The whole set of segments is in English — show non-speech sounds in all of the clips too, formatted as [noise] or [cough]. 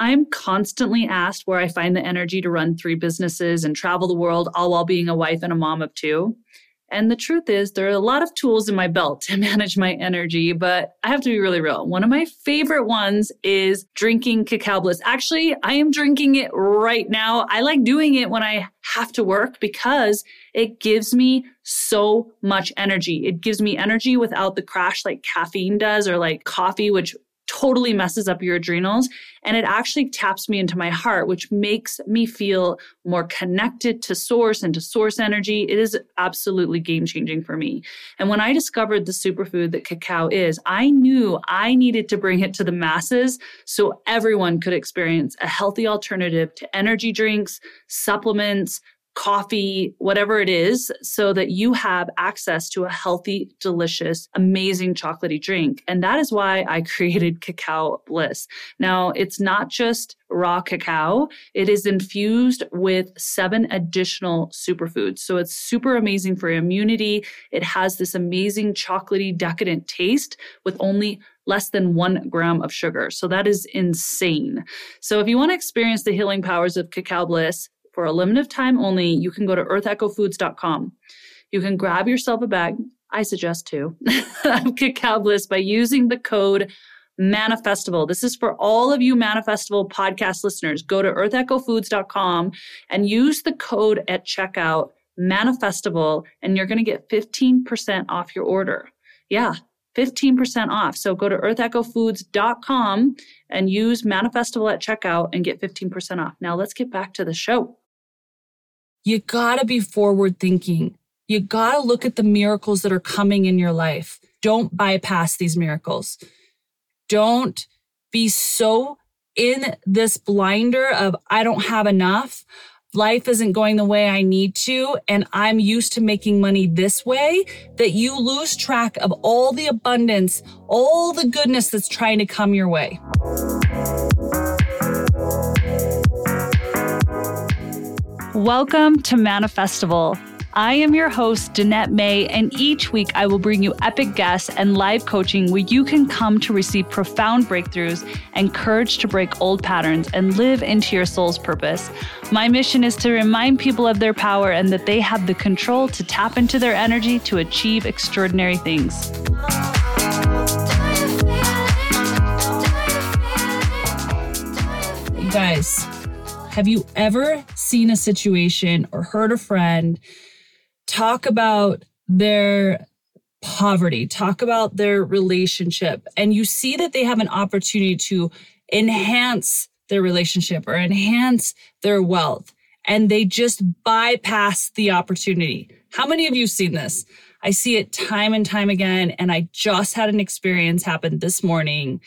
I'm constantly asked where I find the energy to run three businesses and travel the world, all while being a wife and a mom of two. And the truth is, there are a lot of tools in my belt [laughs] to manage my energy, but I have to be really real. One of my favorite ones is drinking cacao bliss. Actually, I am drinking it right now. I like doing it when I have to work because it gives me so much energy. It gives me energy without the crash like caffeine does or like coffee, which totally messes up your adrenals and it actually taps me into my heart which makes me feel more connected to source and to source energy. It is absolutely game changing for me. And when i discovered the superfood that cacao is i knew i needed to bring it to the masses so everyone could experience a healthy alternative to energy drinks supplements coffee, whatever it is, so that you have access to a healthy, delicious, amazing chocolatey drink. And that is why I [laughs] created Cacao Bliss. Now, it's not just raw cacao, it is infused with seven additional superfoods. So it's super amazing for immunity. It has this amazing chocolatey, decadent taste with only less than one gram of sugar. So that is insane. So if you want to experience the healing powers of Cacao Bliss, for a limited time only, you can go to earthechofoods.com. You can grab yourself a bag, I suggest too, [laughs] of Cacao Bliss by using the code Manifestival. This is for all of you Manifestival podcast listeners. Go to earthechofoods.com and use the code at checkout Manifestival, and you're going to get 15% off your order. Yeah, 15% off. So go to earthechofoods.com and use Manifestival at checkout and get 15% off. Now let's get back to the show. You gotta be forward thinking. You gotta look at the miracles that are coming in your life. Don't bypass these miracles. Don't be so in this blinder of, I don't have enough. Life isn't going the way I need to, and I'm used to making money this way that you lose track of all the abundance, all the goodness that's trying to come your way. Welcome to Manifestival. I am your host, Danette May, and each week I will bring you epic guests and live coaching where you can come to receive profound breakthroughs and courage to break old patterns and live into your soul's purpose. My mission is to remind people of their power and that they have the control to tap into their energy to achieve extraordinary things. You guys, have you ever seen a situation or heard a friend talk about their poverty, talk about their relationship, and you see that they have an opportunity to enhance their relationship or enhance their wealth, and they just bypass the opportunity? How many of you seen this? I see it time and time again, and I just had an experience happen this morning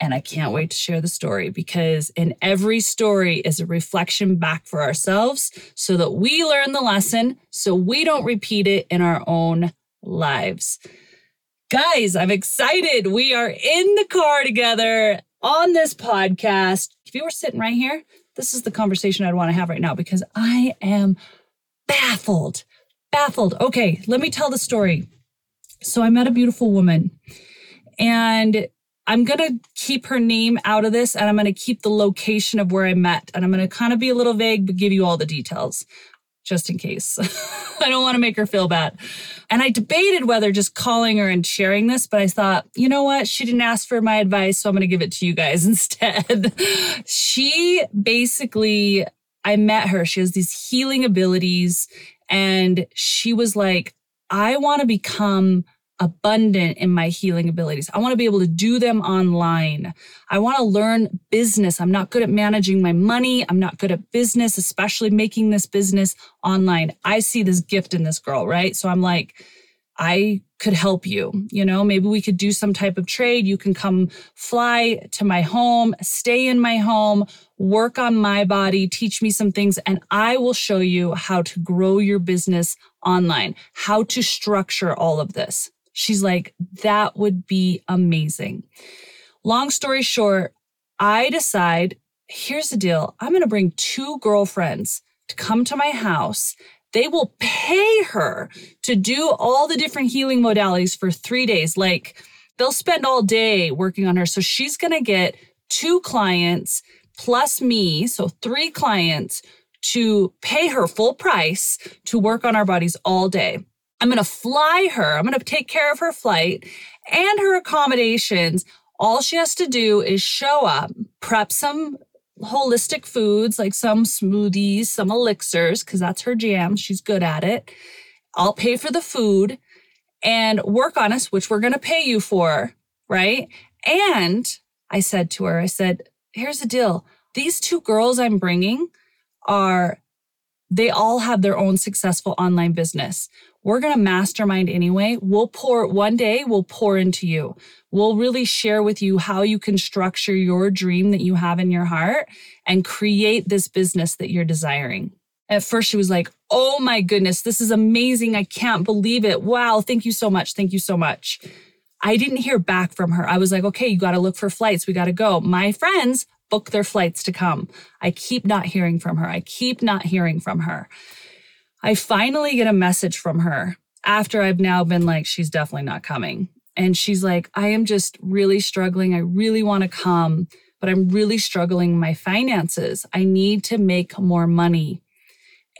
and I can't wait to share the story because in every story is a reflection back for ourselves so that we learn the lesson so we don't repeat it in our own lives. Guys, I'm excited. We are in the car together on this podcast. If you were sitting right here, this is the conversation I'd want to have right now because I am baffled. Baffled. Okay, let me tell the story. So I met a beautiful woman and I'm going to keep her name out of this and I'm going to keep the location of where I met. And I'm going to kind of be a little vague, but give you all the details just in case. [laughs] I don't want to make her feel bad. And I debated whether just calling her and sharing this, but I thought, you know what? She didn't ask for my advice, so I'm going to give it to you guys [laughs] instead. she basically, I met her. She has these healing abilities, and she was like, I want to become abundant in my healing abilities. I want to be able to do them online. I want to learn business. I'm not good at managing my money. I'm not good at business, especially making this business online. I see this gift in this girl, right? So I'm like, I could help you. You know, maybe we could do some type of trade. You can come fly to my home, stay in my home, work on my body, teach me some things, and I will show you how to grow your business online, how to structure all of this. She's like, that would be amazing. Long story short, I decide here's the deal I'm going to bring two girlfriends to come to my house. They will pay her to do all the different healing modalities for three days. Like they'll spend all day working on her. So she's going to get two clients plus me, so three clients to pay her full price to work on our bodies all day. I'm going to fly her. I'm going to take care of her flight and her accommodations. All she has to do is show up, prep some holistic foods like some smoothies, some elixirs, because that's her jam. She's good at it. I'll pay for the food and work on us, which we're going to pay you for. Right. And I said to her, I said, here's the deal. These two girls I'm bringing are, they all have their own successful online business. We're going to mastermind anyway. We'll pour one day, we'll pour into you. We'll really share with you how you can structure your dream that you have in your heart and create this business that you're desiring. At first, she was like, Oh my goodness, this is amazing. I can't believe it. Wow. Thank you so much. Thank you so much. I didn't hear back from her. I was like, okay, you got to look for flights. We got to go. My friends book their flights to come. I keep not hearing from her. I keep not hearing from her. I finally get a message from her after I've now been like, she's definitely not coming. And she's like, I am just really struggling. I really want to come, but I'm really struggling my finances. I need to make more money.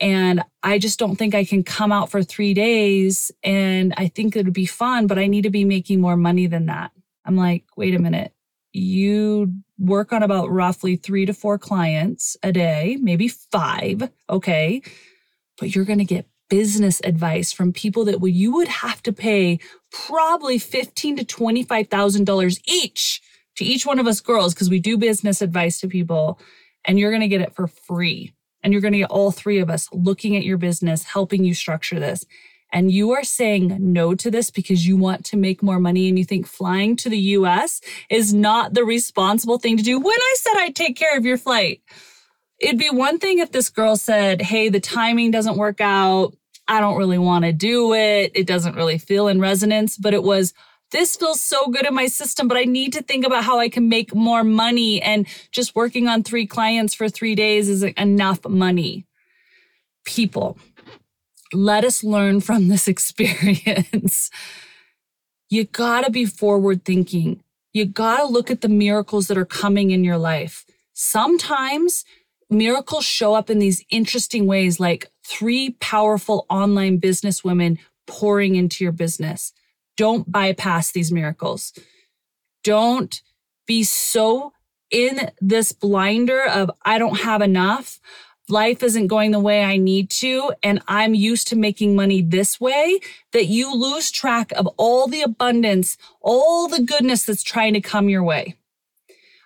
And I just don't think I can come out for three days. And I think it would be fun, but I need to be making more money than that. I'm like, wait a minute. You work on about roughly three to four clients a day, maybe five. Okay. But you're going to get business advice from people that you would have to pay probably fifteen to twenty-five thousand dollars each to each one of us girls because we do business advice to people, and you're going to get it for free. And you're going to get all three of us looking at your business, helping you structure this. And you are saying no to this because you want to make more money and you think flying to the US is not the responsible thing to do. When I said I'd take care of your flight, it'd be one thing if this girl said, Hey, the timing doesn't work out. I don't really want to do it. It doesn't really feel in resonance, but it was, this feels so good in my system, but I need to think about how I can make more money. And just working on three clients for three days is enough money. People, let us learn from this [laughs] experience. you got to be forward thinking. You got to look at the miracles that are coming in your life. Sometimes miracles show up in these interesting ways, like three powerful online business women pouring into your business. Don't bypass these miracles. Don't be so in this blinder of, I don't have enough. Life isn't going the way I need to, and I'm used to making money this way, that you lose track of all the abundance, all the goodness that's trying to come your way.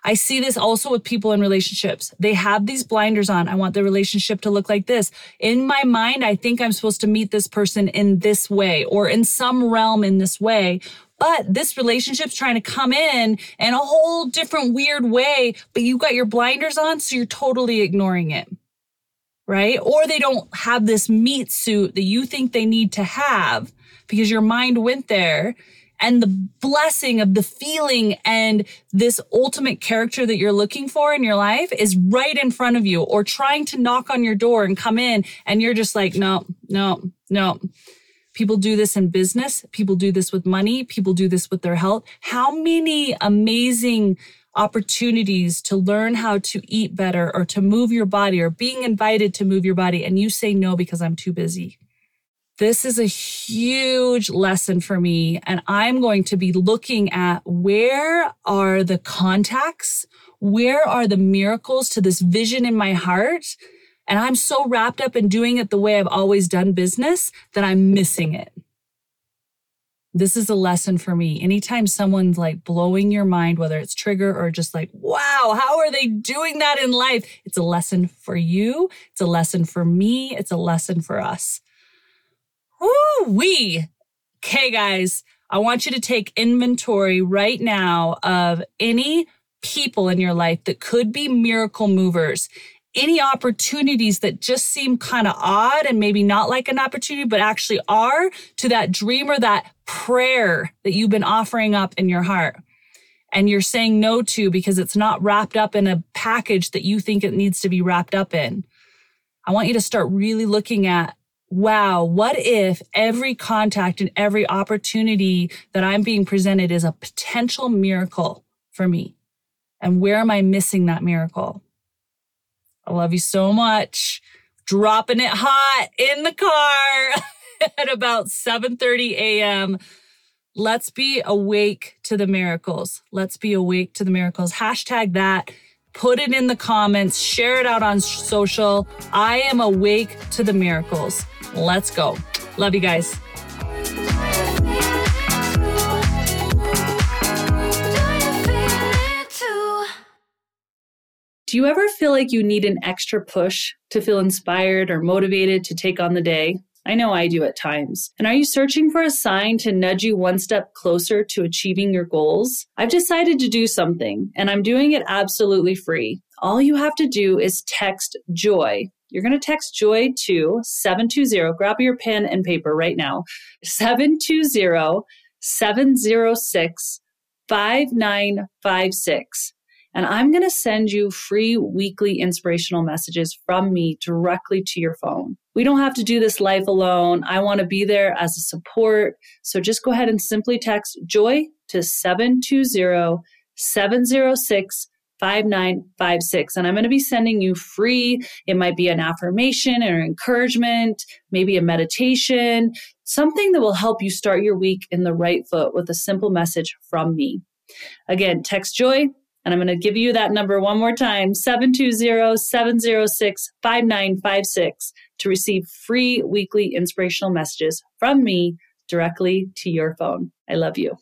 I see this also with people in relationships. They have these blinders on. I want the relationship to look like this. In my mind, I think I'm supposed to meet this person in this way or in some realm in this way. But this relationship's trying to come in in a whole different weird way, but you've got your blinders on, so you're totally ignoring it. Right? Or they don't have this meat suit that you think they need to have because your mind went there and the blessing of the feeling and this ultimate character that you're looking for in your life is right in front of you or trying to knock on your door and come in and you're just like no no no. People do this in business. People do this with money. People do this with their health. How many amazing opportunities to learn how to eat better or to move your body or being invited to move your body and you say no because I'm too busy this is a huge lesson for me. And I'm going to be looking at where are the contacts? Where are the miracles to this vision in my heart? And I'm so wrapped up in doing it the way I've always done business that I'm missing it. This is a lesson for me. Anytime someone's like blowing your mind, whether it's trigger or just like, wow, how are they doing that in life? It's a lesson for you. It's a lesson for me. It's a lesson for us. Woo wee. Okay, guys, I want you to take inventory right now of any people in your life that could be miracle movers. Any opportunities that just seem kind of odd and maybe not like an opportunity, but actually are to that dream or that prayer that you've been offering up in your heart and you're saying no to because it's not wrapped up in a package that you think it needs to be wrapped up in. I want you to start really looking at wow, what if every contact and every opportunity that I'm being presented is a potential miracle for me? And where am I missing that miracle? I love you so much. Dropping it hot in the car [laughs] at about 7:30 a.m. Let's be awake to the miracles. Let's be awake to the miracles. Hashtag that. Put it in the comments, share it out on social. I am awake to the miracles. Let's go. Love you guys. Do you ever feel like you need an extra push to feel inspired or motivated to take on the day? I know I do at times. And are you searching for a sign to nudge you one step closer to achieving your goals? I've decided to do something, and I'm doing it absolutely free. All you have to do is text JOY. You're going to text JOY to 720. Grab your pen and paper right now. 720 706 5956 and I'm going to send you free weekly inspirational messages from me directly to your phone. We don't have to do this life alone. I want to be there as a support. So just go ahead and simply text JOY to 720 706 5956. And I'm going to be sending you free. It might be an affirmation or encouragement, maybe a meditation, something that will help you start your week in the right foot with a simple message from me. Again, text JOY and I'm going to give you that number one more time 720 706 5956 to receive free weekly inspirational messages from me directly to your phone. I love you.